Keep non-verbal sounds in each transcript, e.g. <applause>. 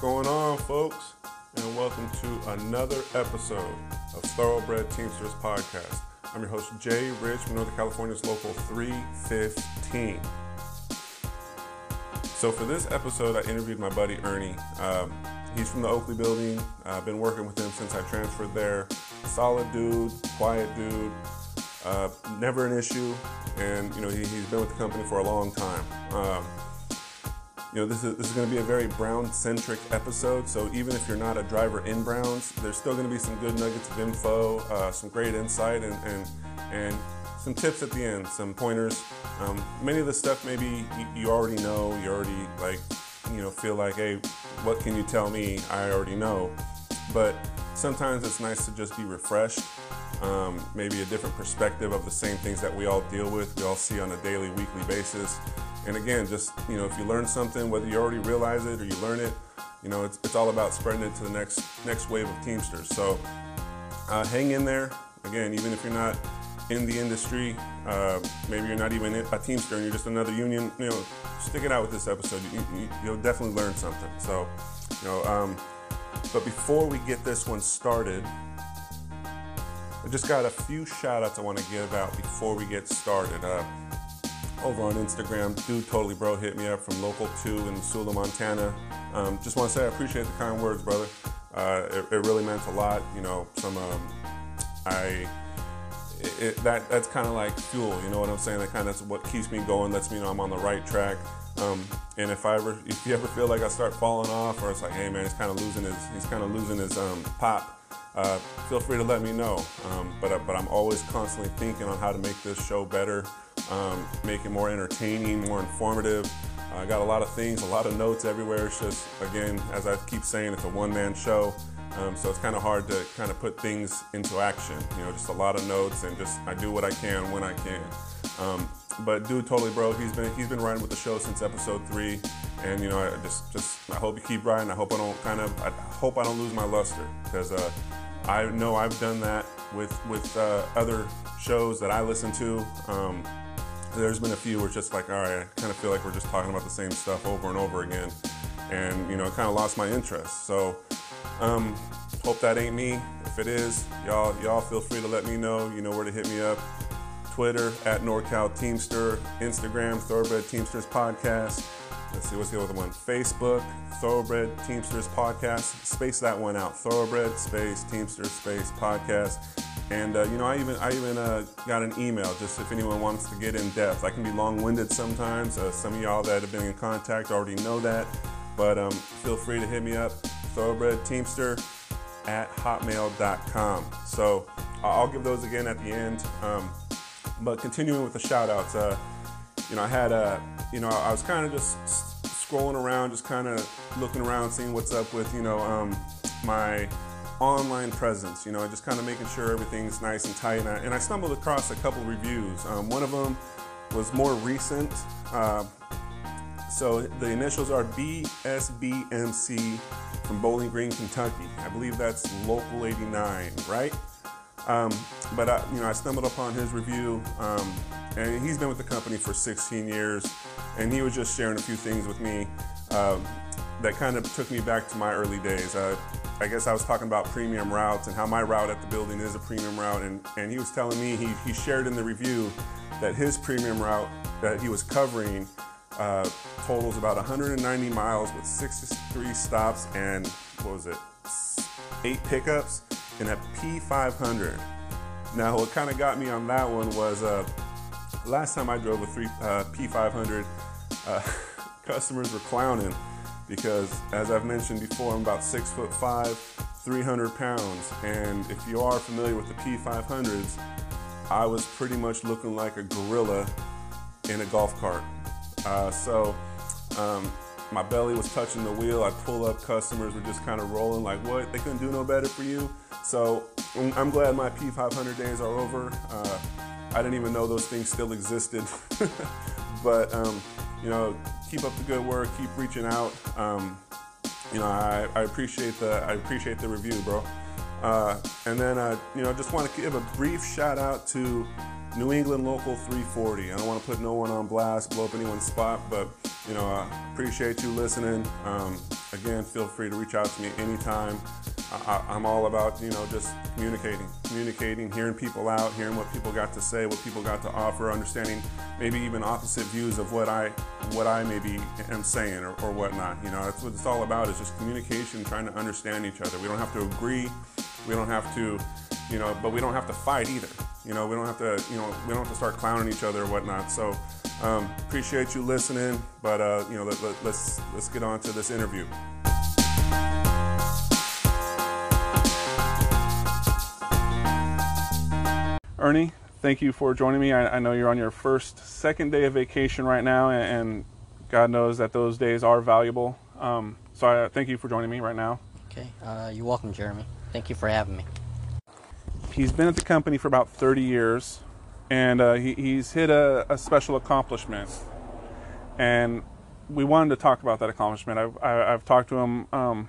going on, folks? And welcome to another episode of Thoroughbred Teamsters Podcast. I'm your host, Jay Rich from Northern California's Local 315. So, for this episode, I interviewed my buddy Ernie. Um, he's from the Oakley building. I've been working with him since I transferred there. Solid dude, quiet dude, uh, never an issue, and you know he, has been with the company for a long time. Um, you know, this is this is going to be a very Brown centric episode. So even if you're not a driver in Browns, there's still going to be some good nuggets of info, uh, some great insight, and and and some tips at the end, some pointers. Um, many of the stuff maybe you, already know, you already like, you know, feel like, hey, what can you tell me? I already know. But sometimes it's nice to just be refreshed. Um, maybe a different perspective of the same things that we all deal with, we all see on a daily, weekly basis. And again, just you know, if you learn something, whether you already realize it or you learn it, you know, it's, it's all about spreading it to the next next wave of Teamsters. So uh, hang in there. Again, even if you're not in the industry, uh, maybe you're not even a Teamster and you're just another union, you know, stick it out with this episode. You, will you, definitely learn something. So, you know, um, but before we get this one started, I just got a few shout outs I want to give out before we get started. Uh, over on Instagram. Dude, totally bro, hit me up from Local 2 in Missoula, Montana. Um, just want to say I appreciate the kind words, brother. Uh, it, it, really meant a lot. You know, some um, I it, that that's kind of like fuel. You know what I'm saying? That kind of what keeps me going, lets me know I'm on the right track. Um, and if I ever, if you ever feel like I start falling off, or it's like, hey man, he's kind of losing his, he's kind of losing his um, pop. Uh, feel free to let me know. Um, but uh, but I'm always constantly thinking on how to make this show better um, make it more entertaining, more informative. I got a lot of things, a lot of notes everywhere. It's just, again, as I keep saying, it's a one man show. Um, so it's kind of hard to kind of put things into action. You know, just a lot of notes and just I do what I can when I can. Um, but dude, totally bro, he's been he's been riding with the show since episode three, and you know, I just just I hope you keep riding. I hope I don't kind of I hope I don't lose my luster because uh, I know I've done that with with uh, other shows that I listen to. Um, there's been a few where it's just like, all right, I kind of feel like we're just talking about the same stuff over and over again. And, you know, I kind of lost my interest. So, um, hope that ain't me. If it is, y'all, y'all feel free to let me know. You know where to hit me up. Twitter at NorCal Teamster, Instagram, Thoroughbred Teamsters Podcast. Let's see, what's the other one? Facebook, Thoroughbred Teamsters Podcast. Space that one out. Thoroughbred space Teamsters space podcast. And uh, you know, I even I even uh, got an email just if anyone wants to get in depth. I can be long-winded sometimes. Uh, some of y'all that have been in contact already know that, but um, feel free to hit me up. Thoroughbred Teamster at hotmail.com. So I'll give those again at the end. Um, but continuing with the shout-outs, uh, you know, I had a, you know, I was kind of just scrolling around, just kind of looking around, seeing what's up with, you know, um, my online presence, you know, just kind of making sure everything's nice and tight. And I, and I stumbled across a couple reviews. Um, one of them was more recent. Uh, so the initials are BSBMC from Bowling Green, Kentucky. I believe that's Local 89, right? Um, but I, you know, I stumbled upon his review, um, and he's been with the company for 16 years, and he was just sharing a few things with me uh, that kind of took me back to my early days. Uh, I guess I was talking about premium routes and how my route at the building is a premium route. And, and he was telling me, he, he shared in the review that his premium route that he was covering uh, totals about 190 miles with 63 stops and what was it, eight pickups in a P500. Now, what kind of got me on that one was uh, last time I drove a three, uh, P500, uh, <laughs> customers were clowning because as I've mentioned before, I'm about six foot five, 300 pounds. And if you are familiar with the P500s, I was pretty much looking like a gorilla in a golf cart. Uh, so um, my belly was touching the wheel. I pull up, customers were just kind of rolling like, what? They couldn't do no better for you. So I'm glad my P500 days are over. Uh, I didn't even know those things still existed. <laughs> but um, you know, keep up the good work, keep reaching out. Um, you know, I, I, appreciate the I appreciate the review, bro. Uh, and then uh, you know, I just want to give a brief shout out to New England Local 340. I don't want to put no one on blast, blow up anyone's spot, but you know, I appreciate you listening. Um, again, feel free to reach out to me anytime. I, am all about, you know, just communicating, communicating, hearing people out, hearing what people got to say, what people got to offer, understanding maybe even opposite views of what I, what I maybe am saying or, or whatnot. You know, that's what it's all about is just communication, trying to understand each other. We don't have to agree. We don't have to, you know, but we don't have to fight either. You know, we don't have to, you know, we don't have to start clowning each other or whatnot. So, um, appreciate you listening, but uh, you know, let, let, let's let's get on to this interview. Ernie, thank you for joining me. I, I, know you're on your first, second day of vacation right now, and, and God knows that those days are valuable. Um, so I thank you for joining me right now. Okay, uh, you're welcome, Jeremy. Thank you for having me. He's been at the company for about 30 years, and uh, he, he's hit a, a, special accomplishment. And we wanted to talk about that accomplishment. I've, I, have talked to him um,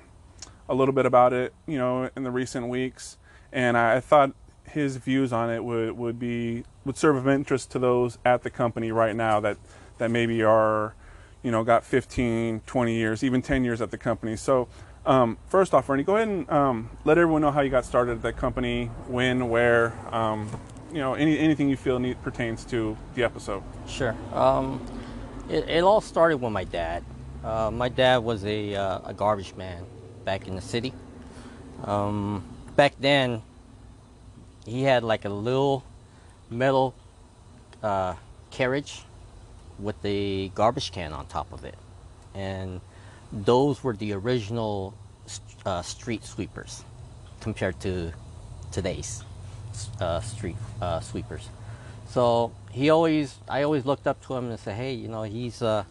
a little bit about it, you know, in the recent weeks, and I thought his views on it would, would be would serve of interest to those at the company right now that that maybe are you know got 15 20 years even 10 years at the company. So um, first off Ernie go ahead and um, let everyone know how you got started at the company when where um, you know any, anything you feel need, pertains to the episode. Sure. Um, it, it, all started with my dad. Uh, my dad was a, uh, a garbage man back in the city. Um, back then he had like a little metal uh, carriage with the garbage can on top of it. And those were the original uh, street sweepers compared to today's uh, street uh, sweepers. So he always, I always looked up to him and said, hey, you know, he's a,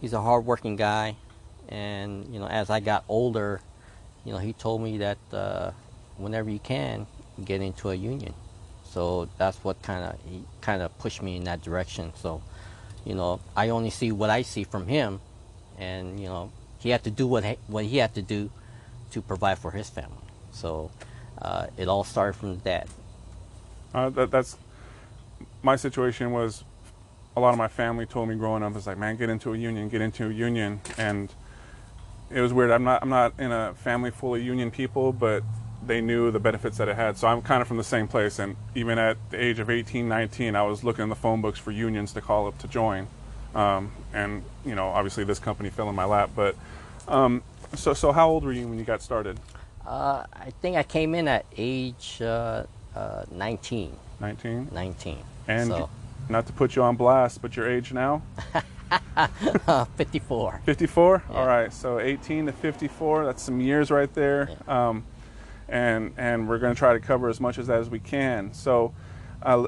he's a hardworking guy. And, you know, as I got older, you know, he told me that uh, whenever you can, get into a union. So that's what kind of kind of pushed me in that direction. So, you know, I only see what I see from him, and you know, he had to do what what he had to do to provide for his family. So, uh, it all started from dad. Uh, that, that's my situation was a lot of my family told me growing up was like, man, get into a union, get into a union, and it was weird. I'm not I'm not in a family full of union people, but they knew the benefits that it had. So I'm kind of from the same place. And even at the age of 18, 19, I was looking in the phone books for unions to call up to join. Um, and, you know, obviously this company fell in my lap. But um, so, so how old were you when you got started? Uh, I think I came in at age uh, uh, 19. 19? 19. And so. not to put you on blast, but your age now? <laughs> 54. 54? Yeah. All right. So 18 to 54, that's some years right there. Yeah. Um, and and we're going to try to cover as much of that as we can. So, uh,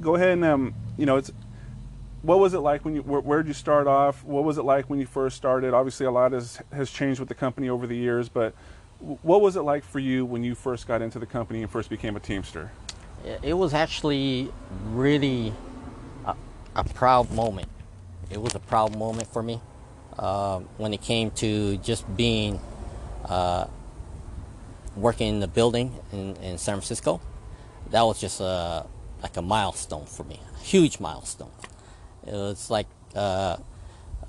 go ahead and um, you know, it's what was it like when you where, where, did you start off? What was it like when you first started? Obviously, a lot has has changed with the company over the years, but what was it like for you when you first got into the company and first became a Teamster? It was actually really a, a proud moment. It was a proud moment for me uh, when it came to just being uh, working in the building in, in San Francisco, that was just a, like a milestone for me, a huge milestone. It was like a,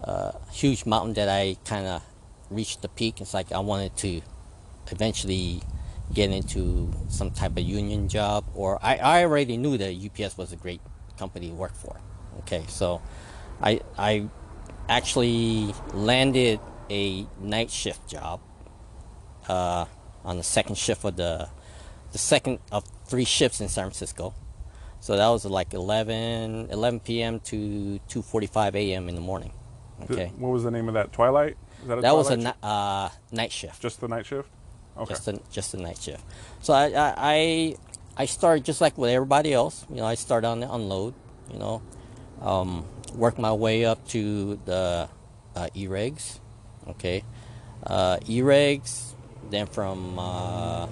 a huge mountain that I kind of reached the peak. It's like I wanted to eventually get into some type of union job, or I, I already knew that UPS was a great company to work for. Okay, so I, I actually landed a night shift job. Uh, on the second shift of the the second of three shifts in San Francisco. So that was like 11, 11 p.m. to 2:45 a.m. in the morning. Okay. What was the name of that? Twilight. that, that was a uh, night shift. Just the night shift. Okay. Just the just the night shift. So I, I I started just like with everybody else. You know, I started on the unload. You know, um, worked my way up to the uh, irregs. Okay, uh, irregs then from uh,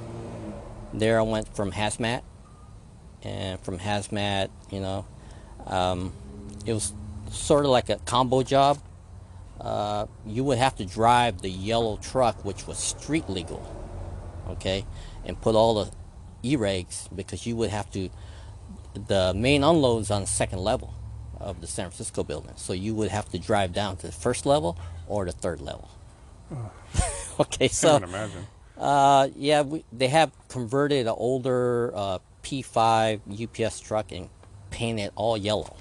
there, I went from hazmat, and from hazmat, you know, um, it was sort of like a combo job. Uh, you would have to drive the yellow truck, which was street legal, okay, and put all the irregs because you would have to. The main unloads on the second level, of the San Francisco building. So you would have to drive down to the first level or the third level. <laughs> <laughs> okay, so Can't imagine. uh, yeah, we, they have converted an older uh, P5 UPS truck and painted all yellow,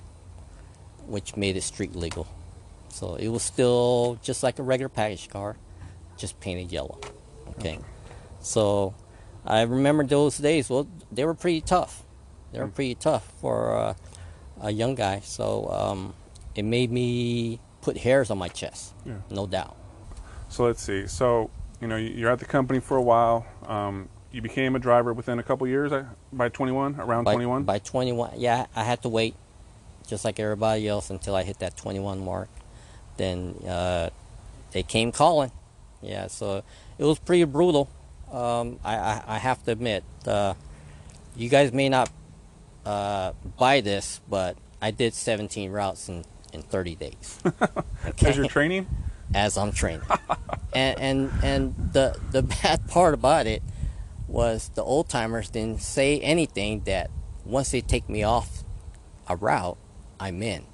which made it street legal. So it was still just like a regular package car, just painted yellow. Okay, so I remember those days. Well, they were pretty tough. They were pretty tough for uh, a young guy. So um, it made me put hairs on my chest, Yeah. no doubt. So let's see. So you know you're at the company for a while. Um, you became a driver within a couple years. uh, By 21, around by, 21. By 21, yeah, I had to wait, just like everybody else, until I hit that 21 mark. Then uh, they came calling. Yeah, so it was pretty brutal. Um, I, I, I have to admit, uh, you guys may not uh, buy this, but I did 17 routes in, in 30 days. <laughs> Because you're training. As I'm training. and and and the the <laughs> bad part about it was the old timers didn't say anything that once they take me off a route, I'm in.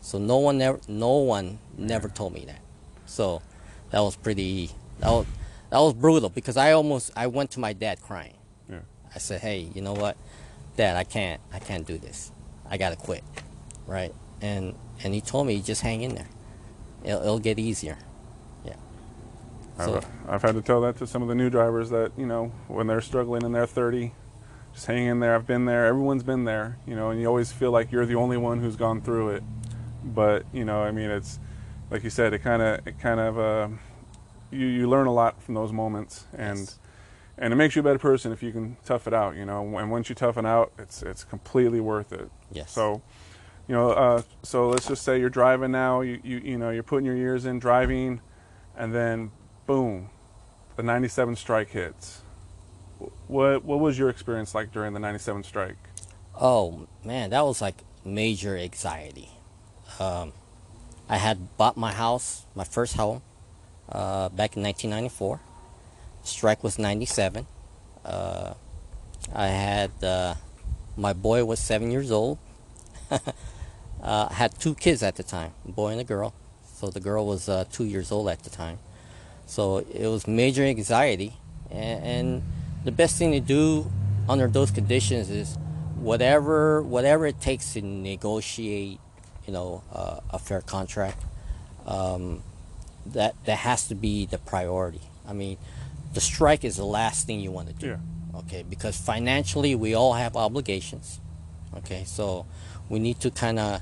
So no one never no one never told me that. So that was pretty that was that was brutal because I almost I went to my dad crying. Yeah. I said, "Hey, you know what? Dad, I can't I can't do this. I got to quit." Right? And and he told me just hang in there. It'll, it'll get easier. Yeah. So I've, I've had to tell that to some of the new drivers that you know when they're struggling in their 30, just hang in there. I've been there. Everyone's been there. You know, and you always feel like you're the only one who's gone through it. But you know, I mean, it's like you said. It kind of, it kind of, uh, you you learn a lot from those moments, and Yes. and it makes you a better person if you can tough it out. You know, and once you toughen out, it's it's completely worth it. Yes. So, you know, uh, so let's just say you're driving now. You, you you know you're putting your years in driving, and then boom, the '97 strike hits. What what was your experience like during the '97 strike? Oh man, that was like major anxiety. Um, I had bought my house, my first home, uh, back in 1994. Strike was 97. Uh, I had uh, my boy was seven years old. <laughs> uh, had two kids at the time, a boy and a girl. So the girl was uh, two years old at the time. So it was major anxiety, and, and the best thing to do under those conditions is whatever whatever it takes to negotiate, you know, uh, a fair contract. Um, that that has to be the priority. I mean, the strike is the last thing you want to do. Yeah. Okay, because financially we all have obligations. Okay, so we need to kind of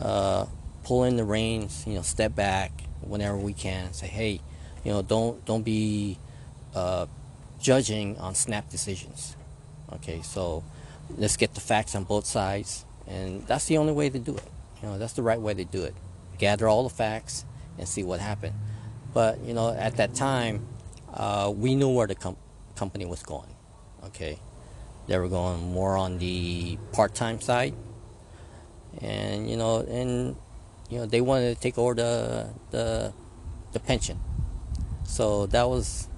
uh, pull in the reins, you know, step back whenever we can, and say, hey, you know, don't don't be uh, judging on snap decisions. Okay, so let's get the facts on both sides, and that's the only way to do it. You know, that's the right way to do it. Gather all the facts and see what happened. But you know, at that time, uh, we knew where the com- company was going. Okay, they were going more on the part-time side, and you know, and you know, they wanted to take over the the, the pension. So that was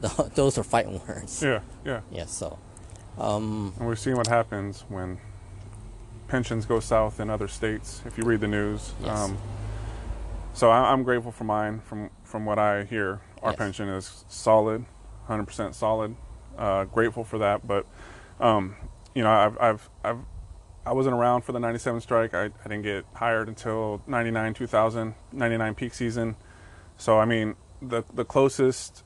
the, <laughs> those are fighting words. Yeah, yeah. Yeah. So, um, And we're seeing what happens when pensions go south in other states. If you read the news, um, so I, I'm grateful for mine. From from what I hear, our Yes. pension is solid, 100% solid. Uh, grateful for that, but um, you know, I've I've I've I wasn't around for the 97 strike. I, I didn't get hired until 99, 2000, 99 peak season. So, I mean, the, the closest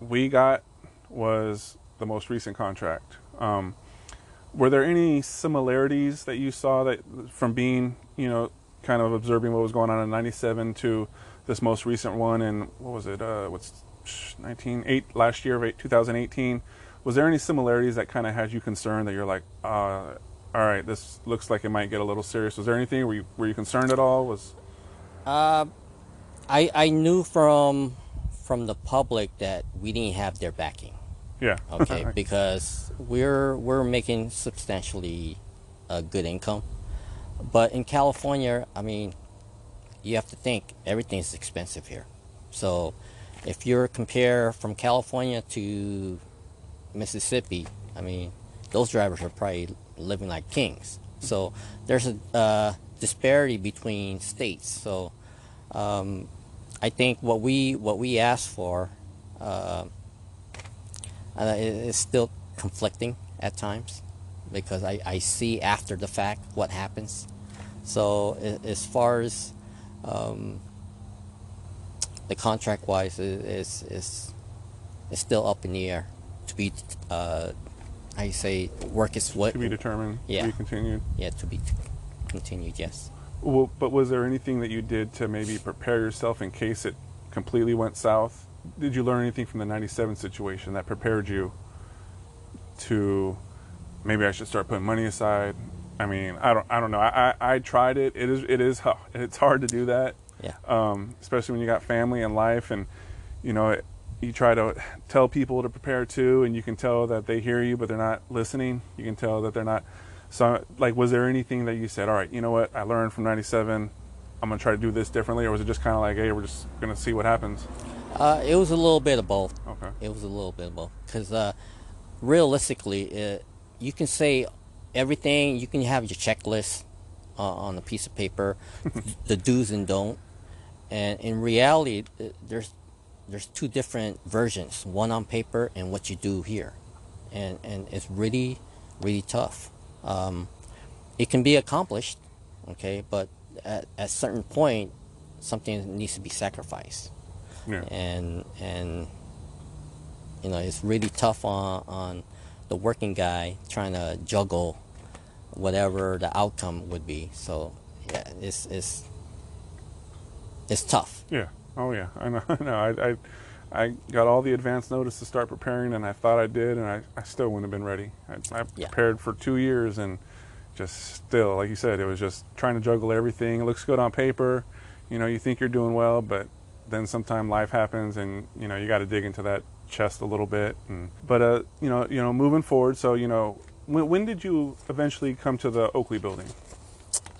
we got was the most recent contract. Um, were there any similarities that you saw that from being, you know, kind of observing what was going on in 97 to this most recent one in, what was it, uh, what's 19, eight, last year of eight, 2018? Was there any similarities that kind of had you concerned that you're like, uh, all right, this looks like it might get a little serious. Was there anything? Were you, were you concerned at all? Was uh, I I knew from from the public that we didn't have their backing. yeah, <laughs> Okay, <laughs> because we're we're making substantially a good income, but in California, I mean, you have to think everything's expensive here. So, if you're compare from California to Mississippi, I mean, those drivers are probably living like kings. So there's a uh, disparity between states. So um, I think what we what we ask for uh, uh, is still conflicting at times because I, I see after the fact what happens. So as far as um, the contract wise is, is is still up in the air to be uh, you say work is what To be determined, Yeah. to be continued. yeah to be continued yes Well, but was there anything that you did to maybe prepare yourself in case it completely went south? Did you learn anything from the 97 situation that prepared you to maybe I should start putting money aside? I mean, I don't, I don't know. I, I, I tried it. It is, it is, it's hard to do that, yeah um, especially when you got family and life, and you know, it, you try to tell people to prepare too, and you can tell that they hear you, but they're not listening. You can tell that they're not. So, like, was there anything that you said, all right, you know what, I learned from 97, I'm going to try to do this differently? Or was it just kind of like, hey, we're just going to see what happens? uh, it was a little bit of both Okay. it was a little bit of both because uh, realistically uh, you can say everything you can have your checklist uh, on a piece of paper <laughs> the do's and don't and in reality uh, there's there's two different versions one on paper and what you do here. And and it's really really tough. Um, it can be accomplished okay but at, at a certain point something needs to be sacrificed. Yeah. and and you know it's really tough on on the working guy trying to juggle whatever the outcome would be. So yeah it's it's it's tough. Yeah. Oh, yeah. I know. <laughs> I know. I, I, I got all the advance notice to start preparing, and I thought I did, and I, I still wouldn't have been ready. I, I Yeah. prepared for two years, and just still, like you said, it was just trying to juggle everything. It looks good on paper. You know, you think you're doing well, but then sometime life happens, and you know, you got to dig into that chest a little bit. And, but uh, you know, you know, moving forward. So, you know, when, when did you eventually come to the Oakley building?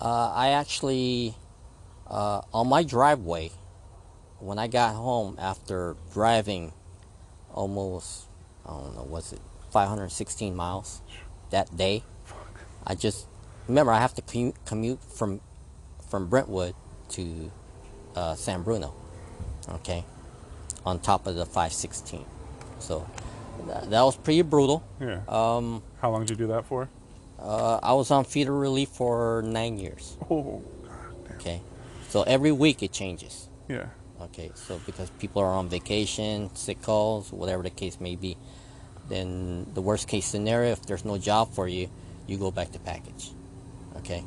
uh, i actually uh, on my driveway when i got home after driving almost i don't know was it 516 miles that day I just remember I have to commute, from from Brentwood to uh, San Bruno, okay, on top of the 516. So that, that was pretty brutal. Yeah. Um, How long did you do that for? uh, I was on feeder relief for nine years. Oh, God damn. Okay, so every week it changes. Yeah. Okay, so because people are on vacation, sick calls, whatever the case may be, then the worst case scenario, if there's no job for you, you go back to package. Okay,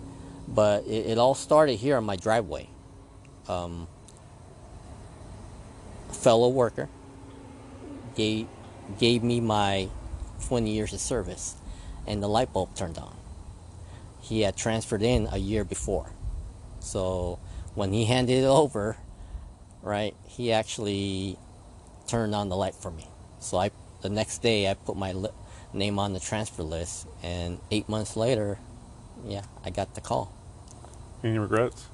but it, it all started here on my driveway. Um, fellow worker gave gave me my 20 years of service, and the light bulb turned on. He had transferred in a year before, so when he <laughs> handed it over, right, he actually turned on the light for me. So I the next day I put my li- name on the transfer list, and eight months later, yeah, I got the call. Any regrets?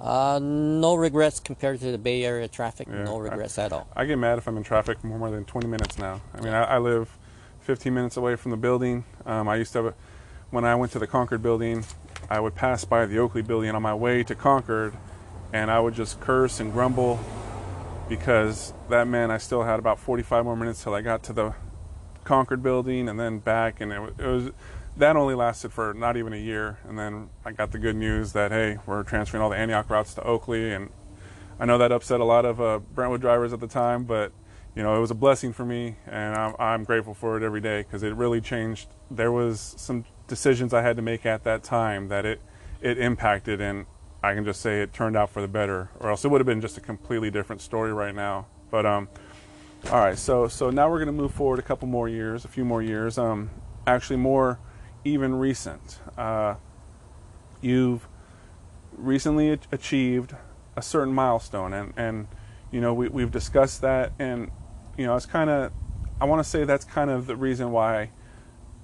Uh, no regrets compared to the Bay Area traffic. Yeah, no I- regrets at all. I get mad if I'm in traffic for more than 20 minutes now. I mean, I, I live 15 minutes away from the building. Um, I used to, have a, when I went to the Concord building, I would pass by the Oakley building on my way to Concord, and I would just curse and grumble because that meant I still had about 45 more minutes till I got to the Concord building and then back, and it, wa- it was that only lasted for not even a year. And then I got the good news that hey, we're transferring all the Antioch routes to Oakley, and I know that upset a lot of uh, Brentwood drivers at the time, but you know it was a blessing for me, and I'm, I'm grateful for it every day because it really changed. There was some decisions I had to make at that time that it it impacted, and I can just say it turned out for the better, or else it would have been just a completely different story right now. But um, all right, so so now we're going to move forward a couple more years, a few more years. Um, actually, more even recent. Uh, you've recently achieved a certain milestone, and and you know we we've discussed that, and you know it's kind of I want to say that's kind of the reason why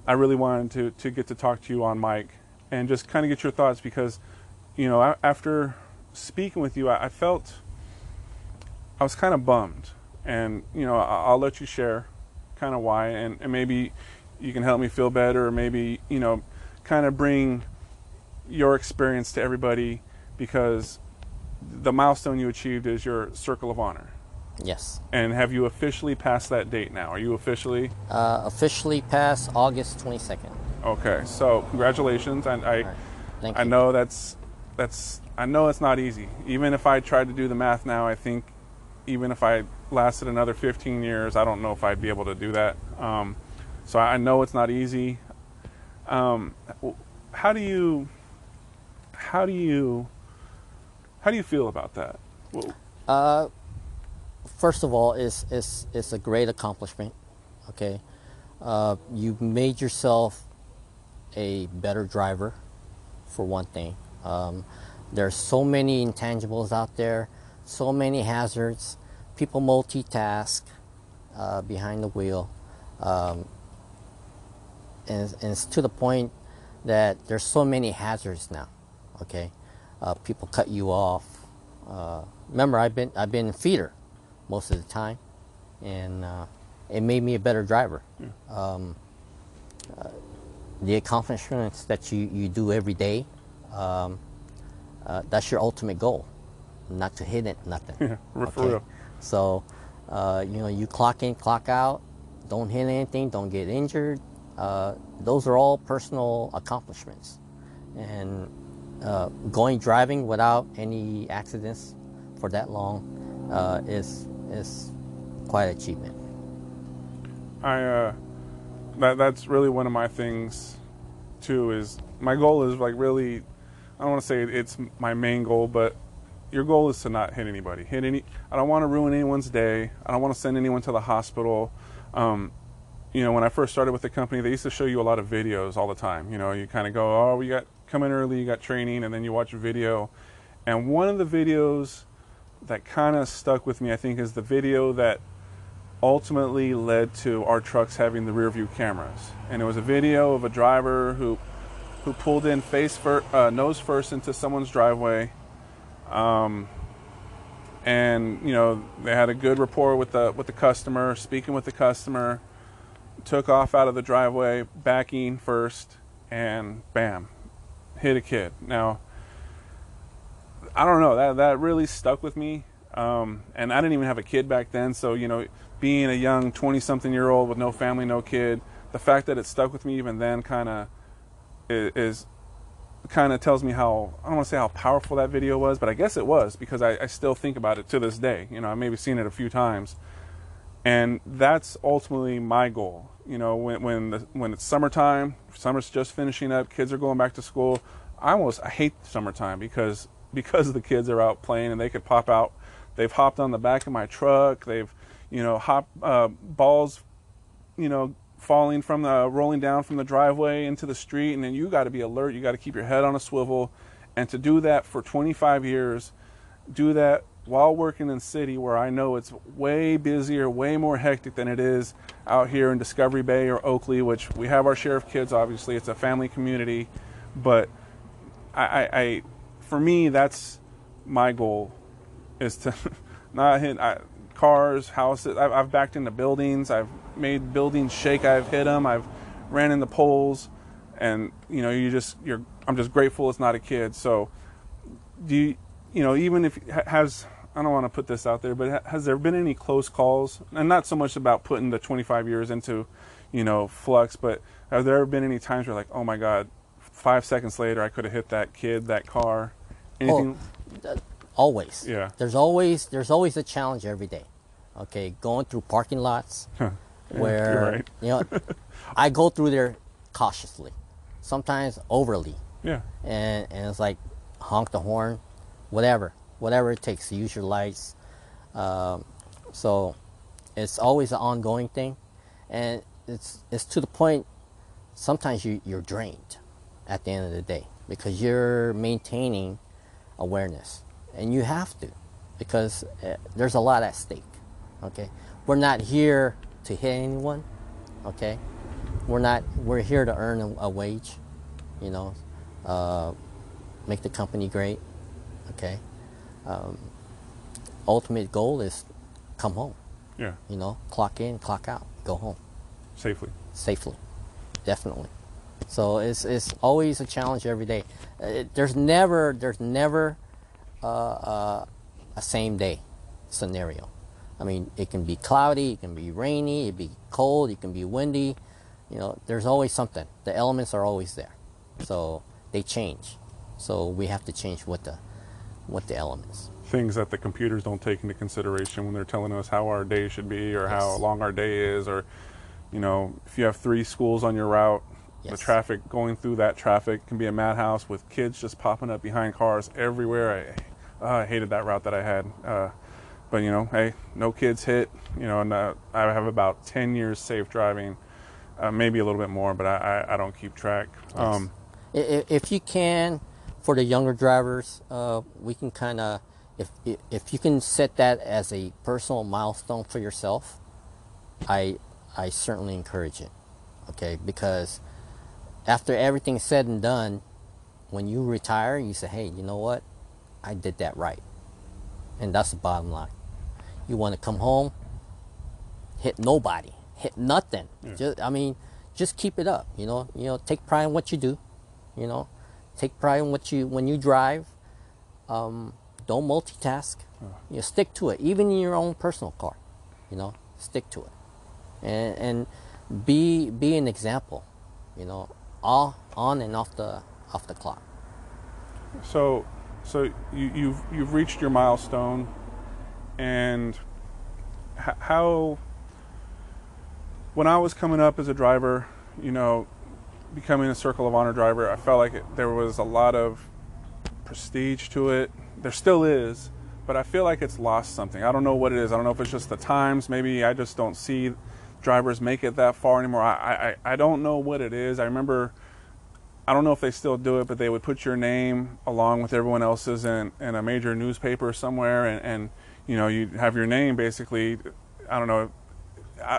I really wanted to to get to talk to you on mic and just kind of get your thoughts because you know after speaking with you, I, felt I was kind of bummed, and you know I- I'll let you share kind of why, and, and maybe you can help me feel better, or maybe you know kind of bring your experience to everybody because the milestone you achieved is your Circle of Honor. Yes. And have you officially passed that date now? Are you officially? Uh, officially passed August 22nd. Okay, so congratulations. And I, right. Thank I you. know that's that's I know it's not easy. Even if I tried to do the math now, I think even if I lasted another 15 years, I don't know if I'd be able to do that. Um, so I know it's not easy. Um, how do you how do you how do you feel about that? Uh, first of all, it's, it's, it's a great accomplishment. Okay, uh, you made yourself a better driver, for one thing. Um, there's so many intangibles out there, so many hazards. People multitask uh, behind the wheel, um, and, and it's to the point that there's so many hazards now. Okay, uh, people cut you off. Uh, remember, I've been I've been a feeder most of the time, and uh, it made me a better driver. Um, uh, the accomplishments that you, you do every day, um, uh, that's your ultimate goal, not to hit it, nothing. Yeah, <laughs> for real. So, uh, you know, you clock in, clock out, don't hit anything, don't get injured. Uh, those are all personal accomplishments. And uh, going driving without any accidents for that long uh, is is quite an achievement. I uh, that that's really one of my things too. Is my goal is like really, I don't want to say it's my main goal, but your goal is to not hit anybody. Hit any. I don't want to ruin anyone's day. I don't want to send anyone to the hospital. Um, you know, when I first started with the company, they used to show you a lot of videos all the time. You know, you kind of go, oh, we got come in early, you got training, and then you watch a video. And one of the videos that kind of stuck with me, I think, is the video that ultimately led to our trucks having the rear view cameras. And it was a video of a driver who who pulled in face uh, nose first into someone's driveway. Um, and you know they had a good rapport with the with the customer, speaking with the customer. Took off out of the driveway, backing first, and bam, hit a kid. Now, I don't know that that really stuck with me. Um, and I didn't even have a kid back then, so you know, being a young twenty-something-year-old with no family, no kid, the fact that it stuck with me even then kind of is, kind of tells me how I don't want to say how powerful that video was, but I guess it was because I, I still think about it to this day. You know, I maybe seen it a few times, and that's ultimately my goal. You know, when when the, when it's summertime, summer's just finishing up, kids are going back to school. I almost I hate summertime because because the kids are out playing and they could pop out. They've hopped on the back of my truck. They've you know hop uh, balls, you know falling from the rolling down from the driveway into the street and then you got to be alert you got to keep your head on a swivel and to do that for 25 years do that while working in city where I know it's way busier, way more hectic than it is out here in Discovery Bay or Oakley, which we have our share of kids, obviously. It's a family community. But I, I, I for me, that's my goal is to <laughs> not hit I, cars, houses. I've, I've backed into buildings. I've made buildings shake. I've hit them. I've ran into poles. And, you know, you just, you're, I'm just grateful it's not a kid. So, do you, you know, even if has I don't want to put this out there, but has there been any close calls? And not so much about putting the 25 years into, you know, flux, but have there ever been any times where like, oh my God, five seconds later I could have hit that kid, that car, anything? Oh, always. Yeah. There's always there's always a challenge every day. Okay, going through parking lots <laughs> where right. you know <laughs> I go through there cautiously, sometimes overly, Yeah, and and it's like honk the horn, whatever, whatever it takes to use your lights. Um, so it's always an ongoing thing, and it's it's to the point. Sometimes you you're drained at the end of the day because you're maintaining awareness, and you have to because uh, there's a lot at stake. Okay, we're not here to hit anyone. Okay, we're not. We're here to earn a, a wage. You know, uh, make the company great. Okay. Um, ultimate goal is come home. yeah, You know, clock in, clock out, go home safely. safely. Definitely. So it's it's always a challenge every day. It, there's never there's never uh, a same day scenario. I mean, it can be cloudy, it can be rainy, it can be cold, it can be windy. You know, there's always something. The elements are always there, so they change. So we have to change with the with the elements. Things that the computers don't take into consideration when they're telling us how our day should be or how long our day is, or you know, if you have three schools on your route, the traffic going through that traffic can be a madhouse with kids just popping up behind cars everywhere. I, uh, I hated that route that I had. Uh, but you know, hey, no kids hit. You know, and uh, I have about ten years safe driving, uh, maybe a little bit more, but I, I, I don't keep track. Um, I- i- If you can, for the younger drivers, uh, we can kind of, if if- if you can set that as a personal milestone for yourself, I I certainly encourage it. Okay, because after everything's said and done, when you retire, you say, hey, you know what, I did that right, and that's the bottom line. You want to come home, hit nobody, hit nothing. Just, I mean, just keep it up. You know, you know, take pride in what you do. You know, take pride in what you when you drive. Um, don't multitask. You know, stick to it, even in your own personal car. You know, stick to it, and and be be an example. You know, all on and off the off the clock. So, so you, you've you've reached your milestone, and how? When I was coming up as a driver, you know, becoming a Circle of Honor driver, I felt like it, there was a lot of prestige to it. There still is, but I feel like it's lost something. I don't know what it is. I don't know if it's just the times. Maybe I just don't see drivers make it that far anymore. I I, I don't know what it is. I remember. I don't know if they still do it, but they would put your name along with everyone else's in, in a major newspaper somewhere, and, and you know you have your name basically. I don't know.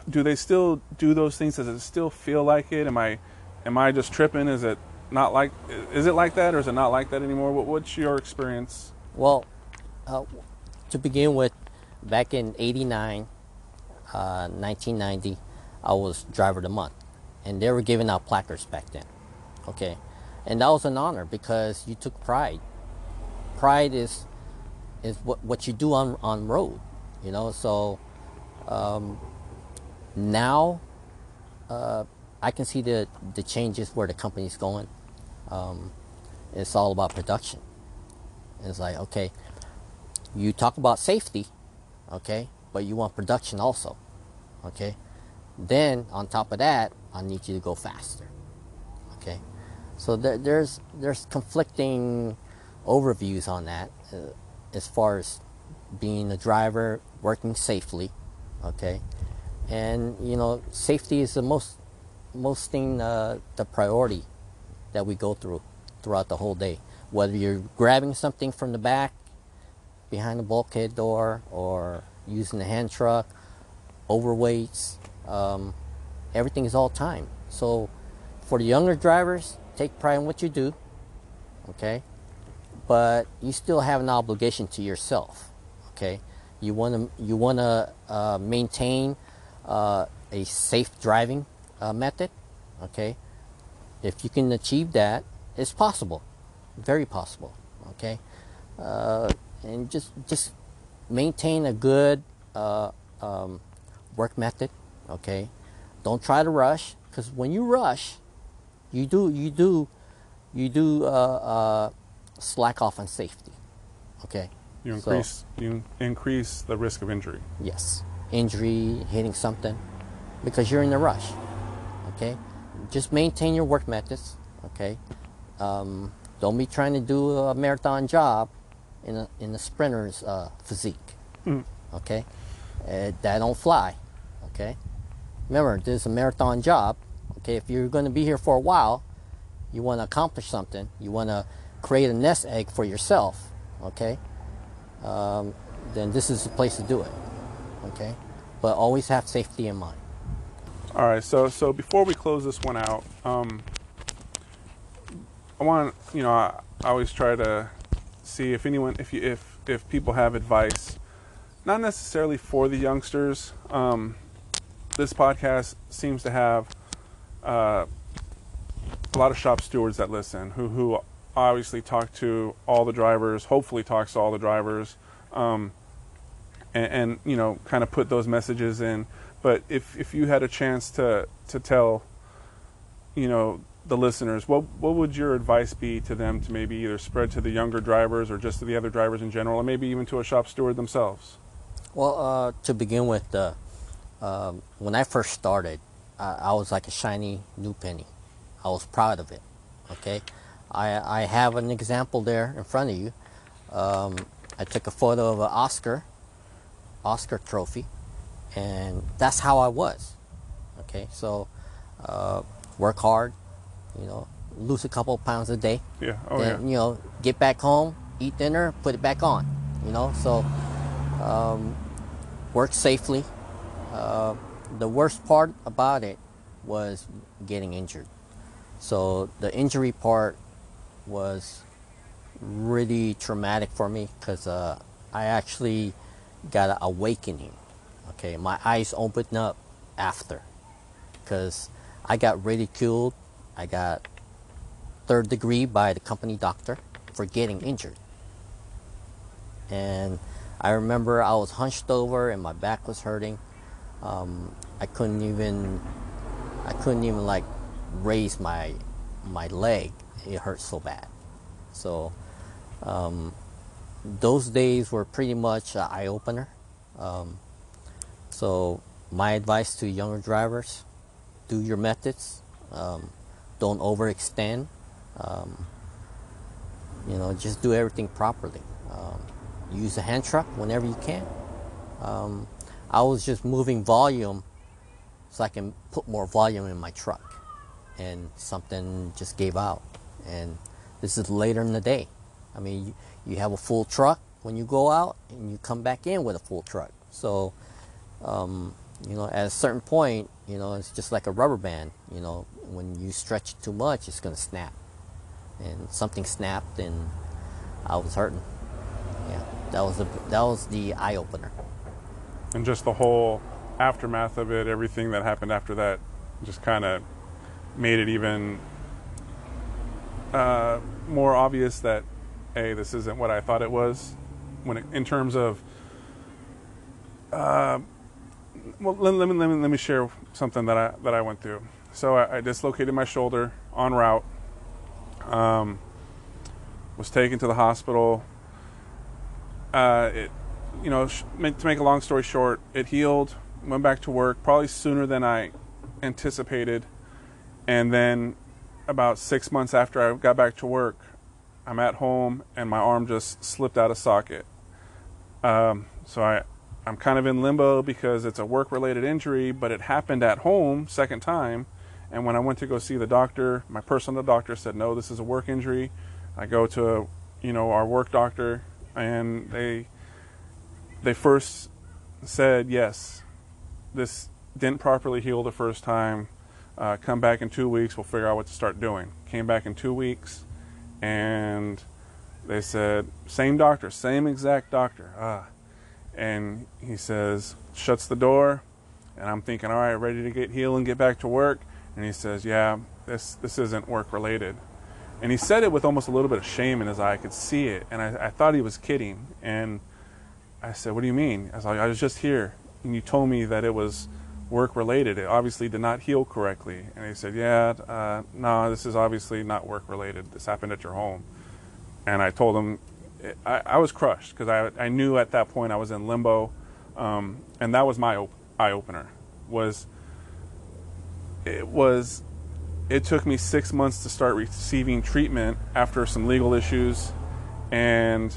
Do they still do those things? Does it still feel like it? Am I, am I just tripping? Is it not like? Is it like that, or is it not like that anymore? What, what's your experience? Well, uh, to begin with, back in '89, uh, 1990, I was driver of the month, and they were giving out placards back then. Okay, and that was an honor because you took pride. Pride is is what what you do on on road, you know. So um, now uh, I can see the the changes where the company's going. Um, it's all about production. It's like, okay, you talk about safety, okay, but you want production also, okay. Then on top of that, I need you to go faster, okay. So there, there's there's conflicting overviews on that, uh, as far as being a driver, working safely, okay, and you know safety is the most most thing uh, the priority that we go through throughout the whole day. Whether you're grabbing something from the back, behind the bulkhead door, or using the hand truck, overweights, um, everything is all time. So, for the younger drivers, take pride in what you do, okay? But you still have an obligation to yourself, okay? You want to you want to uh, maintain uh, a safe driving uh, method, okay? If you can achieve that, it's possible, very possible, okay? Uh, and just just maintain a good uh, um, work method, okay? Don't try to rush, because when you rush, you do you do you do uh, uh, slack off on safety, okay? You So- increase you increase the risk of injury. Yes, injury, hitting something, because you're in a rush. Okay, just maintain your work methods. Okay, um, don't be trying to do a marathon job in a in a sprinter's uh, physique. Okay, uh, that don't fly. Okay, remember this is a marathon job. Okay, if you're going to be here for a while, you want to accomplish something. You want to create a nest egg for yourself. Okay, um, then this is the place to do it. Okay, but always have safety in mind. All right, so so before we close this one out, um, I want you know I, I always try to see if anyone if you if if people have advice, not necessarily for the youngsters. Um, this podcast seems to have uh, a lot of shop stewards that listen who who obviously talk to all the drivers, hopefully talks to all the drivers, um, and, and you know kind of put those messages in. But if if you had a chance to to tell, you know, the listeners, what what would your advice be to them to maybe either spread to the younger drivers or just to the other drivers in general, or maybe even to a shop steward themselves? Well, uh, to begin with, uh, um, when I first started, I, I was like a shiny new penny. I was proud of it. Okay, I I have an example there in front of you. Um, I took a photo of an Oscar, Oscar trophy, and that's how I was. Okay, so uh, work hard, you know, lose a couple pounds a day. Yeah. Oh then, yeah. you know, get back home, eat dinner, put it back on. You know, so um, work safely. Uh, the worst part about it was getting injured. So the injury part was really traumatic for me because uh, I actually got an awakening. Okay, my eyes opened up after because I got ridiculed. I got third degree by the company doctor for getting injured. And I remember I was hunched over and my back was hurting. Um, I couldn't even, I couldn't even like raise my my leg. It hurt so bad. So um, those days were pretty much an eye opener. Um, so my advice to younger drivers: do your methods. Um, don't overextend. Um, you know, just do everything properly. Um, use a hand truck whenever you can. I was just moving volume so I can put more volume in my truck, and something just gave out. And this is later in the day. I mean, you, have a full truck when you go out, and you come back in with a full truck. So, um, you know, at a certain point, you know, it's just like a rubber band. You know, when you stretch it too much, it's gonna snap. And something snapped, and I was hurting. Yeah, that was the that was the eye opener. And just the whole aftermath of it, everything that happened after that, just kind of made it even uh, more obvious that, hey, this isn't what I thought it was. When it, in terms of, uh, well, let, let me let me let me share something that I that I went through. So I, I dislocated my shoulder en route. Um, was taken to the hospital. Uh, it you know, sh- make- to make a long story short, it healed, went back to work probably sooner than I anticipated. And then about six months after I got back to work, I'm at home and my arm just slipped out of socket. Um, so I, I'm kind of in limbo because it's a work related injury, but it happened at home, second time. And when I went to go see the doctor, my personal doctor said, no, this is a work injury. I go to, you know, our work doctor and they they first said yes, this didn't properly heal the first time. Uh, come back in two weeks, we'll figure out what to start doing. Came back in two weeks, and they said same doctor, same exact doctor. Ah, and he says shuts the door, and I'm thinking, all right, ready to get healed and get back to work. And he says, yeah, this this isn't work related. And he said it with almost a little bit of shame in his eye. I could see it, and I, I thought he was kidding. And I said, "What do you mean?" I was like, "I was just here, and you told me that it was work related. It obviously did not heal correctly." And he said, "Yeah, uh, no, this is obviously not work related. This happened at your home." And I told him, I, I was crushed because I, I knew at that point I was in limbo, um, and that was my op- eye opener. Was it was it took me six months to start receiving treatment after some legal issues, and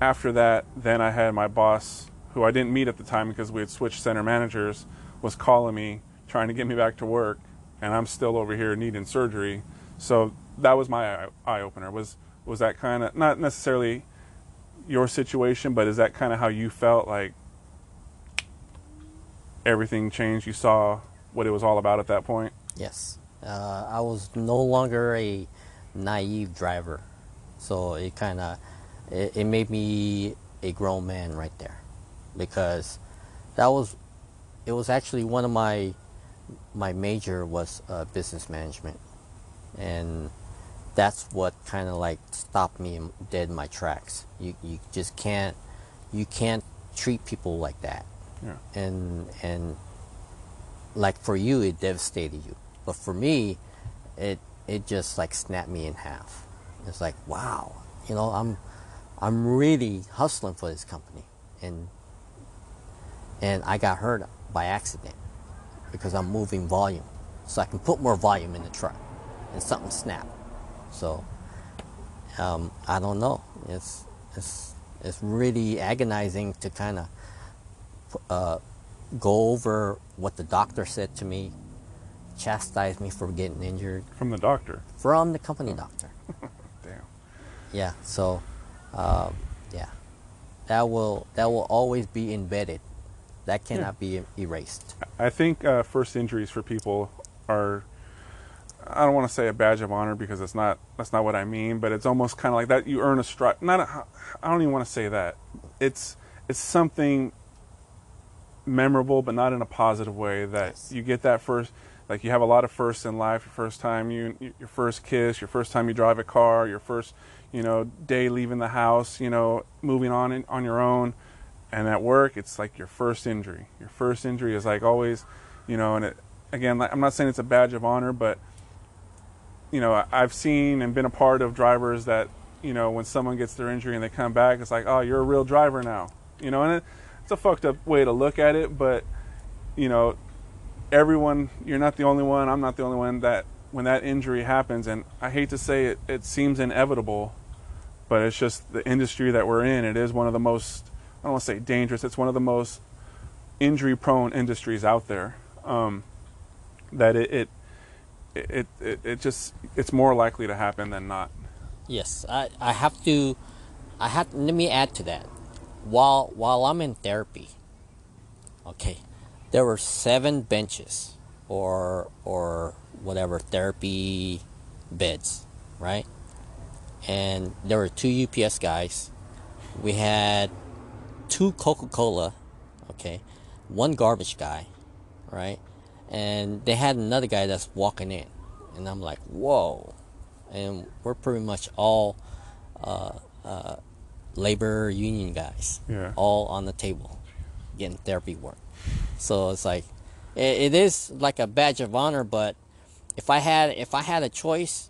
after that, then I had my boss, who I didn't meet at the time because we had switched center managers, was calling me trying to get me back to work, and I'm still over here needing surgery. So that was my eye opener. Was was that kind of not necessarily your situation, but is that kind of how you felt like everything changed? You saw what it was all about at that point. Yes, uh, I was no longer a naive driver, so it kind of it, it made me a grown man right there, because that was it was actually one of my my major was uh, business management, and that's what kind of like stopped me dead in my tracks. You you just can't you can't treat people like that, Yeah. and and like for you it devastated you, but for me, it it just like snapped me in half. It's like wow, you know I'm I'm really hustling for this company, and and I got hurt by accident because I'm moving volume, so I can put more volume in the truck, and something snapped. So um, I don't know. It's it's it's really agonizing to kind of uh, go over what the doctor said to me, chastise me for getting injured From the doctor. from the company doctor. <laughs> Damn. Yeah. So, um, yeah, that will that will always be embedded. That cannot be erased. I think uh, first injuries for people are. I don't want to say a badge of honor because it's not. That's not what I mean. But it's almost kind of like that. You earn a strike. Not. A, I don't even want to say that. It's. It's something memorable, but not in a positive way. That Yes. you get that first. Like you have a lot of firsts in life. Your first time you, your first kiss, your first time you drive a car, your first, you know, day leaving the house, you know, moving on in, on your own, and at work, it's like your first injury. Your first injury is like always, you know, and it, again, I'm not saying it's a badge of honor, but you know, I've seen and been a part of drivers that, you know, when someone gets their injury and they come back, it's like, oh, you're a real driver now, you know, and it, it's a fucked up way to look at it, but you know, everyone, you're not the only one. I'm not the only one that when that injury happens, and I hate to say it, it seems inevitable, but it's just the industry that we're in. It is one of the most, I don't want to say dangerous. It's one of the most injury-prone industries out there. Um, that it, it it, it it just it's more likely to happen than not. Yes, I, I have to. I have. Let me add to that. While while I'm in therapy, okay, there were seven benches or or whatever therapy beds, right? And there were two UPS guys. We had two Coca Cola, okay, one garbage guy, right? And they had another guy that's walking in, and I'm like, whoa and we're pretty much all uh, uh, labor union guys, Yeah. all on the table, getting therapy work. So it's like, it, it is like a badge of honor. But if I had if I had a choice,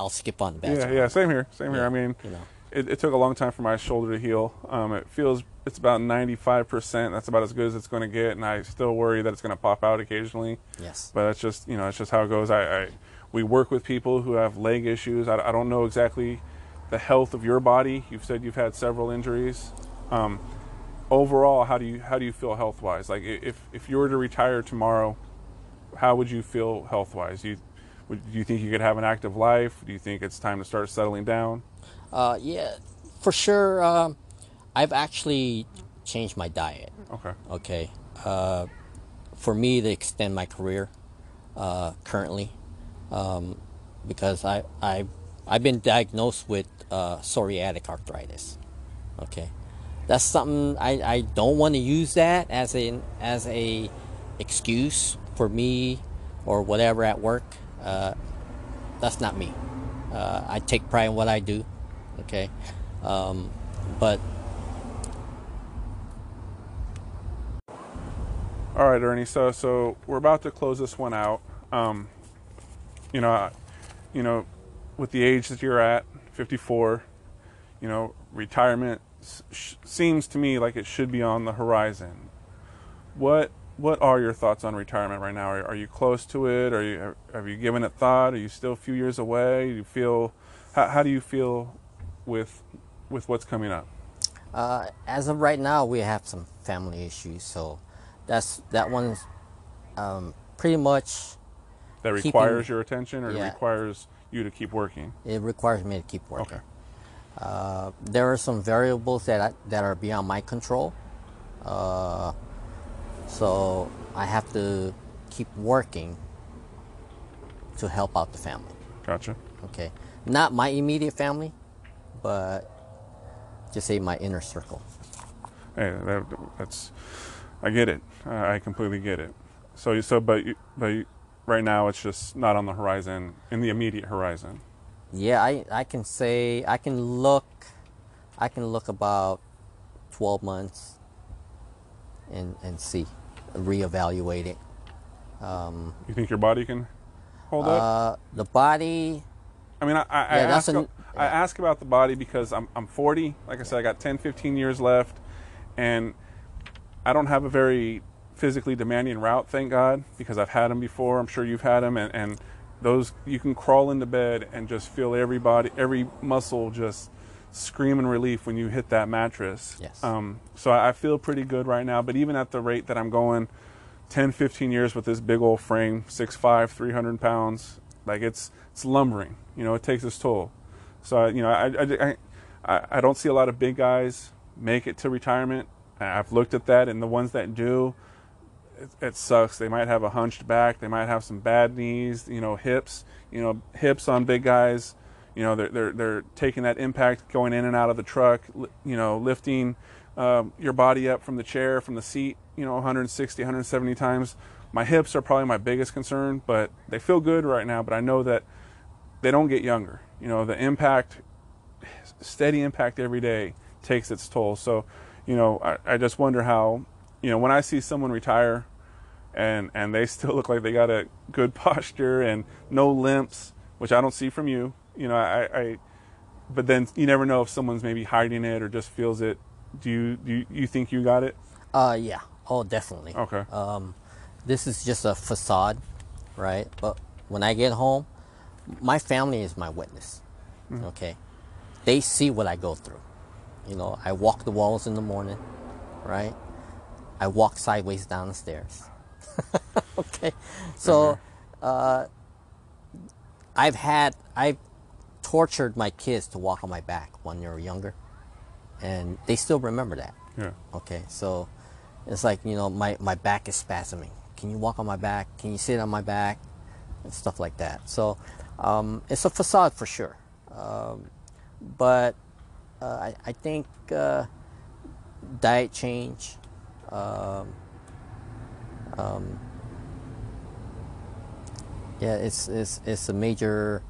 I'll skip on the badge. Yeah, yeah, same here, same here. Yeah, I mean, you know. it, it took a long time for my shoulder to heal. Um, it feels it's about 95%. That's about as good as it's going to get, and I still worry that it's going to pop out occasionally. Yes. But that's just you know, it's just how it goes. I, I we work with people who have leg issues. I, I don't know exactly the health of your body. You've said you've had several injuries. Um, overall, how do you how do you feel health wise? Like if if you were to retire tomorrow, how would you feel health wise? You do you think you could have an active life? Do you think it's time to start settling down? Uh, yeah, for sure. Um, I've actually changed my diet. Okay. okay uh, for me to extend my career uh, currently um, because I, I, I've been diagnosed with uh, psoriatic arthritis okay that's something I, I don't want to use that as a as a excuse for me or whatever at work uh, that's not me uh, I take pride in what I do okay um, but All right, Ernie. So, so we're about to close this one out. Um, you know, I- you know, with the age that you're at, 54, you know, retirement sh- seems to me like it should be on the horizon. What What are your thoughts on retirement right now? Are, are you close to it? Are you have you given it thought? Are you still a few years away? Do you feel how, how do you feel with with what's coming up? Uh, as of right now, we have some family issues, so that's that one's um, pretty much That Keeping- requires your attention, or Yeah. it requires you to keep working? it requires me to keep working. Okay. Uh, there are some variables that I, that are beyond my control, uh, so I have to keep working to help out the family. Gotcha. Okay, not my immediate family, but just say my inner circle. Hey, that, that's I get it. I completely get it. So, you- so, but, you, but you, right now it's just not on the horizon, in the immediate horizon. Yeah, I, I can say I can look I can look about 12 months and and see reevaluate it. Um, You think your body can hold up? uh, the body I mean, I, I, I, Yeah, that's ask, an- I ask about the body because I'm, I'm 40. Like I said, I got 10, 15 years left, and I don't have a very physically demanding route, thank God, because I've had them before. I'm sure you've had them, and, and those you can crawl into bed and just feel every body, every muscle just screaming relief when you hit that mattress. Yes. Um, so I feel pretty good right now, but even at the rate that I'm going, 10, 15 years with this big old frame, 6'5", 300 pounds, like it's it's lumbering. You know, it takes its toll. So I- you know, I I, I I don't see a lot of big guys make it to retirement. I've looked at that, and the ones that do, it, it sucks. They might have a hunched back. They might have some bad knees. You know, hips. You know, hips on big guys. You know, they're they're they're taking that impact going in and out of the truck. You know, lifting um, your body up from the chair, from the seat. You know, 160, 170 times. My hips are probably my biggest concern, but they feel good right now. But I know that they don't get younger. You know, the impact, steady impact every day takes its toll. So, you know, I, I just wonder how, you know, when I see someone retire and and they <laughs> still look like they got a good <laughs> posture and no limps, which I don't see from you. You know, I, I but then you never know if someone's maybe hiding it or just feels it. Do you do you, you think you got it? uh yeah, oh definitely. Okay. Um, this is just a facade, right? But when I get home, my family is my witness. Okay, they see what I go through. You know, I walk the walls in the morning, right? I walk sideways down the stairs. <laughs> okay, so uh, I've had I've tortured my kids to walk on my back when they were younger, and they still remember that. Yeah. Okay, so it's like you know my my back is spasming. Can you walk on my back? Can you sit on my back? And stuff like that. So um, it's a facade for sure. Um, but uh, I, I think uh, diet change. Um, um, yeah, it's, it's it's a major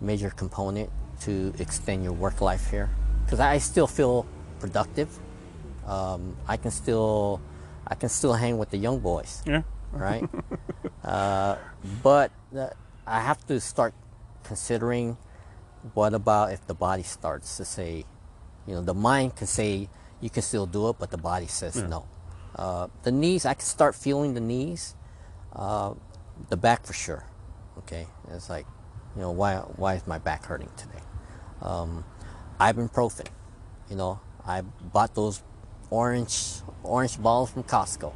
major component to extend your work life here because I still feel productive. Um, I can still I can still hang with the young boys Yeah. right? <laughs> uh, but uh, I have to start considering what about if the body starts to say, you know, the mind can say you can still do it, but the body says no. Uh, the knees, I can start feeling the knees, uh, the back for sure. Okay, it's like, you know, why why is my back hurting today? Um, ibuprofen, you know, I bought those orange orange balls from Costco,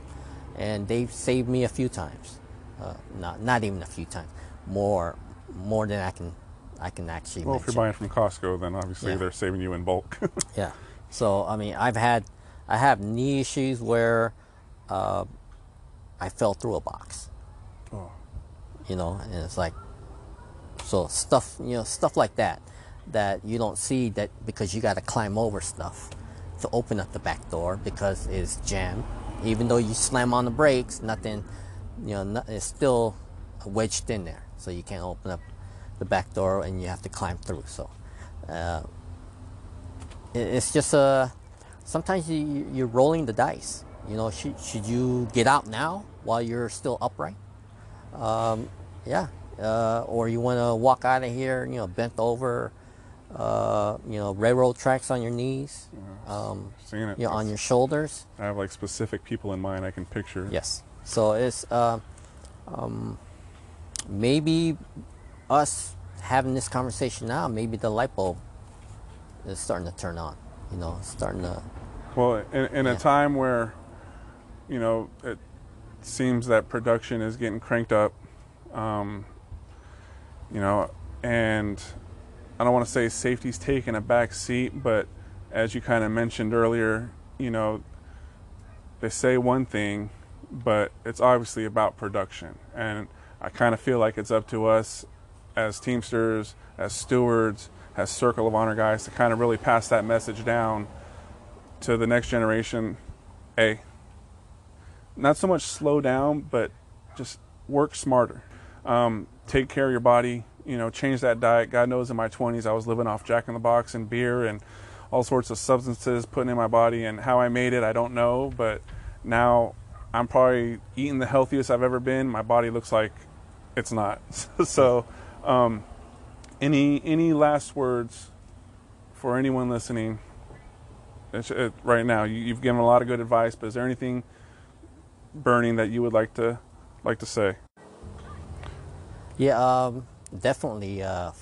and they've saved me a few times. Uh, not not even a few times, more more than I can I can actually. Well, if you're buying from Costco, then obviously Yeah. they're saving you in bulk. <laughs> Yeah. So I mean, I've had, I have knee issues where, uh, I fell through a box. Oh. You know, and it's like, so stuff, you know, stuff like that, that you don't see that because you got to climb over stuff to open up the back door because it's jammed. Even though you slam on the brakes, nothing, you know, no, it's still wedged in there, so you can't open up the back door and you have to climb through. So. Uh, it- it's just uh, sometimes you, you're rolling the dice. You know, should, should you get out now while you're still upright? Um, yeah. Uh, or you want to walk out of here, you know, bent over, uh, you know, railroad tracks on your knees, um, Seeing it. you know, on your shoulders. I have like specific people in mind I can picture. Yes. So it's uh, um, maybe us having this conversation now, maybe the light bulb is starting to turn on. You know, starting to. Well, in, in a time where, you know, it seems that production is getting cranked up, um, you know, and I don't want to say safety's taken a back seat, but as you kind of mentioned earlier, you know, they say one thing, but it's obviously about production. And I kind of feel like it's up to us as Teamsters, as stewards, as Circle of Honor guys to kind of really pass that message down to the next generation. A, not so much slow down, but just work smarter. Um, take care of your body. You know, change that diet. God knows, in my 20s, I was living off Jack in the Box and beer and all sorts of substances putting in my body. And how I made it, I don't know. But now I'm probably eating the healthiest I've ever been. My body looks like it's not. <laughs> so, um, any any last words for anyone listening it, right now? You, you've given a lot of good advice, but is there anything burning that you would like to like to say? Yeah, um, definitely. Uh,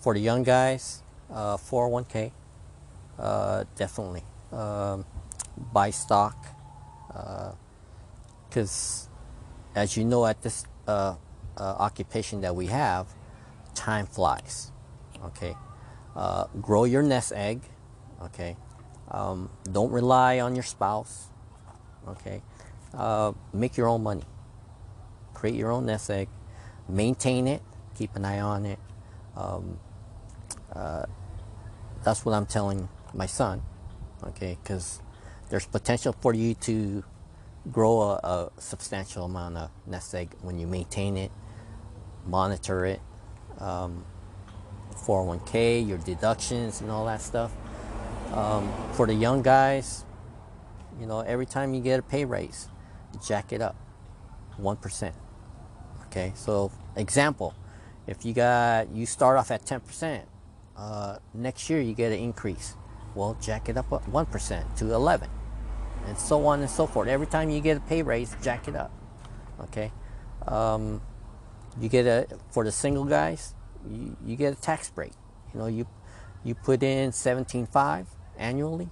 for the young guys, uh, 401k, uh, definitely. Um, buy stock, because uh, as you know, at this uh, uh, occupation that we have, time flies. Okay, grow your nest egg. Okay, um, don't rely on your spouse. Okay, make your own money. Create your own nest egg maintain it, keep an eye on it. Um, uh, that's what I'm telling my son, okay? Because there's potential for you to grow a, a, substantial amount of nest egg when you maintain it, monitor it, um, 401k, your deductions, and all that stuff. Um, for the young guys, you know, every time you get a pay raise, jack it up, one percent. Okay, so example, if you got you start off at 10%, uh, next year you get an increase. Well, jack it up 1% to 11, and so on and so forth. Every time you get a pay raise, jack it up. Okay, um, you get a for the single guys, you, you get a tax break. You know, you you put in 17.5 annually.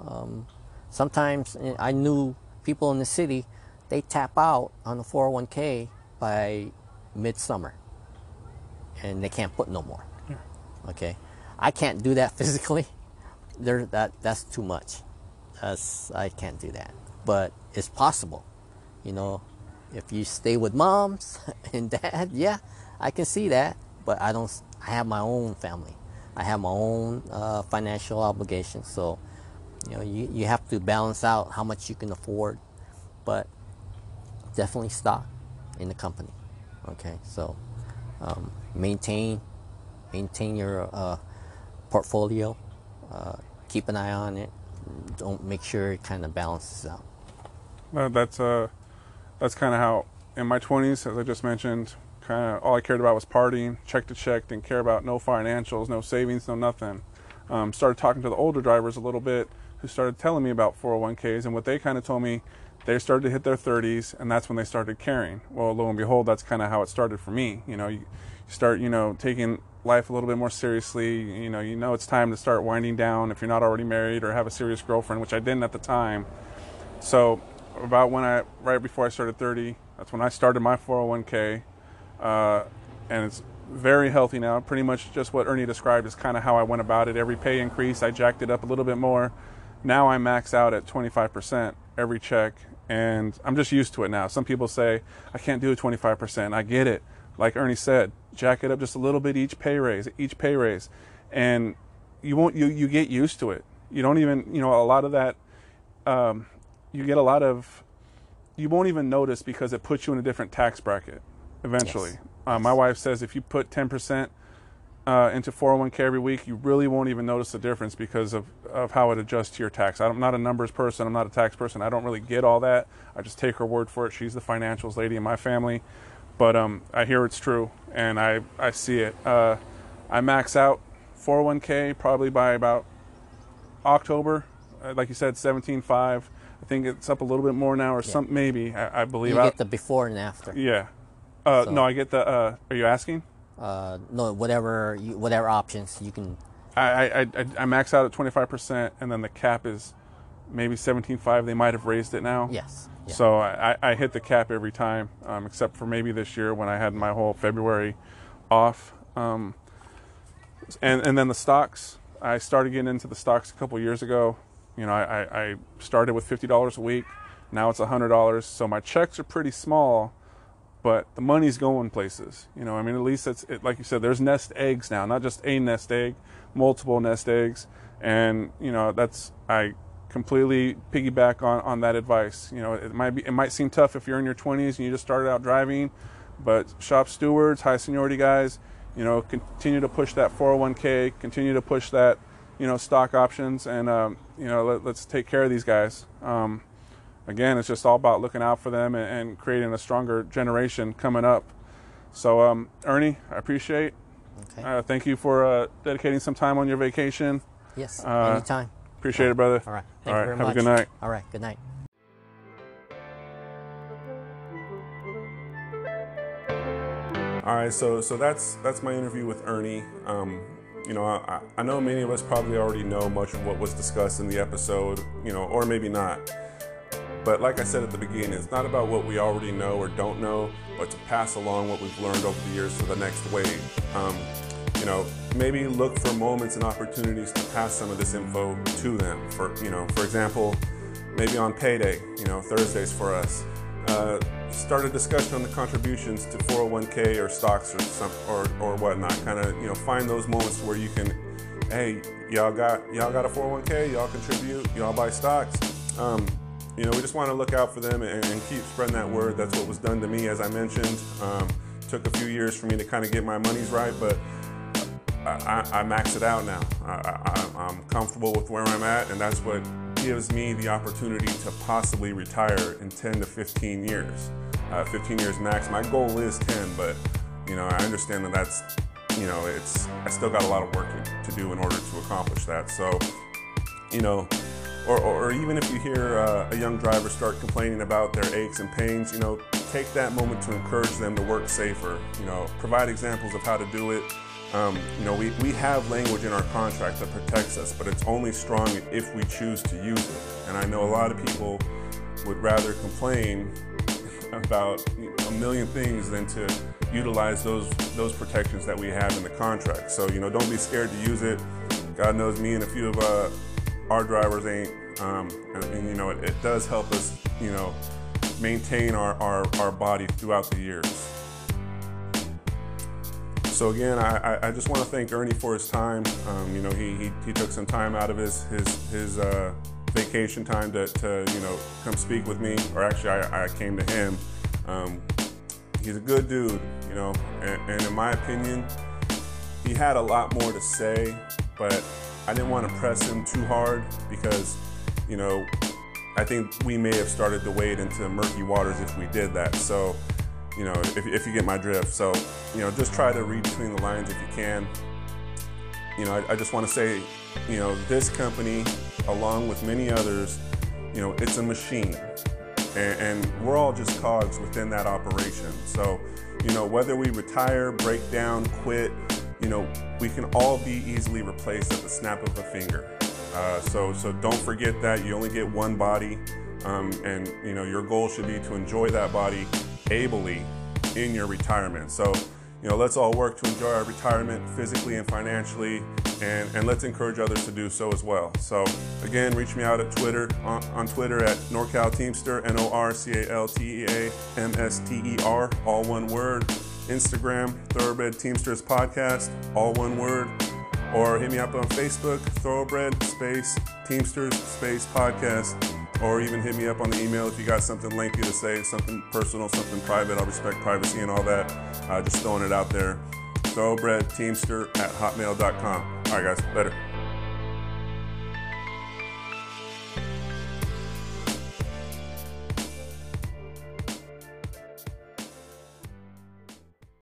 Um, sometimes eh, I knew people in the city, they tap out on the 401k by midsummer and they can't put no more. Yeah. Okay. I can't do that <laughs> physically. There that that's too much. That's I can't do that. But it's possible. You know, if you stay with moms <laughs> and dad, yeah, I can see that. But I don't I have my own family. I have my own uh, financial obligations. So, you know, you, you have to balance out how much you can afford. But definitely stock in the company. Okay, so um, maintain maintain your uh, portfolio. Uh, keep an eye on it. Don't make sure it kind of balances out. Uh, that's uh, that's kind of how in my 20s, as I just mentioned, kind of all I cared about was partying, check to check, didn't care about no financials, no savings, no nothing. Um, started talking to the older drivers a little bit who started telling me about 401ks and what they kind of told me they started to hit their 30s and that's when they started caring. Well lo and behold that's kind of how it started for me you know you start you know taking life a little bit more seriously you know you know it's time to start winding down if you're not already married or have a serious girlfriend which i didn't at the time. So about when i right before i started 30 that's when i started my 401k uh, and it's very healthy now. Pretty much just what ernie described is kind of how i went about it. Every pay increase i jacked it up a little bit more. Now i max out at 25% every check and I'm just used to it now. Some people say I can't do a 25%. I get it. Like Ernie said, jack it up just a little bit each pay raise, each pay raise, and you won't you you get used to it. You don't even you know a lot of that. Um, you get a lot of you won't even notice because it puts you in a different tax bracket eventually. Yes. Uh, my wife says if you put 10% uh, into 401k every week, you really won't even notice the difference because of, of how it adjusts to your tax. I'm not a numbers person, I'm not a tax person. I don't really get all that. I just take her word for it. She's the financials lady in my family. But um, I hear it's true and I, I see it. Uh, I max out 401k probably by about October. Uh, like you said, 17.5. I think it's up a little bit more now, or yeah. some maybe. I, I believe. You get the before and after. Yeah. Uh, so. No, I get the. Uh, are you asking? Uh, no whatever you, whatever options you can. I, I, I, max out at 25%, and then the cap is maybe 17.5. They might have raised it now. Yes. Yeah. So I, I hit the cap every time, um, except for maybe this year when I had my whole February off. Um, and and then the stocks. I started getting into the stocks a couple years ago. You know, I, I started with fifty dollars a week. Now it's hundred dollars. So my checks are pretty small, but the money's going places. You know, I mean, at least it's it, like you said. There's nest eggs now, not just a nest egg, multiple nest eggs, and you know that's I completely piggyback on on that advice. You know, it might be it might seem tough if you're in your 20s and you just started out driving, but shop stewards, high seniority guys, you know, continue to push that 401k, continue to push that, you know, stock options, and um, you know, let, us take care of these guys. Um, again, it's just all about looking out for them and, and creating a stronger generation coming up. So, um, Ernie, I appreciate. Okay. Uh, thank you for uh, dedicating some time on your vacation. Yes, uh, anytime. Appreciate it, brother. All right. Thank all right. Have much. a good night. All right. Good night. All right, so so that's that's my interview with Ernie. Um, you know, I, I know many of us probably already know much of what was discussed in the episode, you know, or maybe not. But like I said at the beginning, it's not about what we already know or don't know, but to pass along what we've learned over the years to the next wave. Um, you know, maybe look for moments and opportunities to pass some of this info to them. For you know, for example, maybe on payday, you know, Thursdays for us. Uh, start a discussion on the contributions to 401k or stocks or some or, or whatnot. Kind of you know find those moments where you can, hey, y'all got y'all got a 401k, y'all contribute, y'all buy stocks. Um, you know, we just want to look out for them and, and, keep spreading that word. That's what was done to me, as I mentioned. Um, took a few years for me to kind of get my monies right, but I, I, I max it out now. I, I'm comfortable with where I'm at, and that's what gives me the opportunity to possibly retire in 10 to 15 years. Uh, 15 years max. My goal is 10, but you know I understand that that's you know it's I still got a lot of work to, to do in order to accomplish that. So you know. Or, or, even if you hear uh, a young driver start complaining about their aches and pains, you know, take that moment to encourage them to work safer. You know, provide examples of how to do it. Um, you know, we, we have language in our contract that protects us, but it's only strong if we choose to use it. And I know a lot of people would rather complain <laughs> about a million things than to utilize those those protections that we have in the contract. So you know, don't be scared to use it. God knows me and a few of uh, our drivers ain't, um, and, and, you know, it, it, does help us, you know, maintain our, our, our body throughout the years. So again, I, I just want to thank Ernie for his time. Um, you know, he, he, he, took some time out of his his his uh, vacation time to, to you know come speak with me, or actually I, I came to him. Um, he's a good dude, you know, and, and in my opinion, he had a lot more to say, but I didn't want to press him too hard because, you know, I think we may have started to wade into murky waters if we did that. So you know, if, if you get my drift. So, you know, just try to read between the lines if you can. You know, I, I just want to say, you know, this company, along with many others, you know, it's a machine. And, and we're all just cogs within that operation. So, you know, whether we retire, break down, quit, you know, we can all be easily replaced at the snap of a finger. Uh, so, so don't forget that you only get one body, um, and you know your goal should be to enjoy that body ably in your retirement. So, you know, let's all work to enjoy our retirement physically and financially, and, and let's encourage others to do so as well. So, again, reach me out at Twitter, on, on Twitter at NorCal Teamster, N O R C A L T E A M S T E R, all one word. Instagram, Thoroughbred Teamsters Podcast, all one word. Or hit me up on Facebook, Thoroughbred Space Teamsters Space Podcast or even hit me up on the email if you got something lengthy to say, something personal, something private. I'll respect privacy and all that. Uh, just throwing it out there. Thoroughbred Teamster at hotmail.com. All right, guys, later.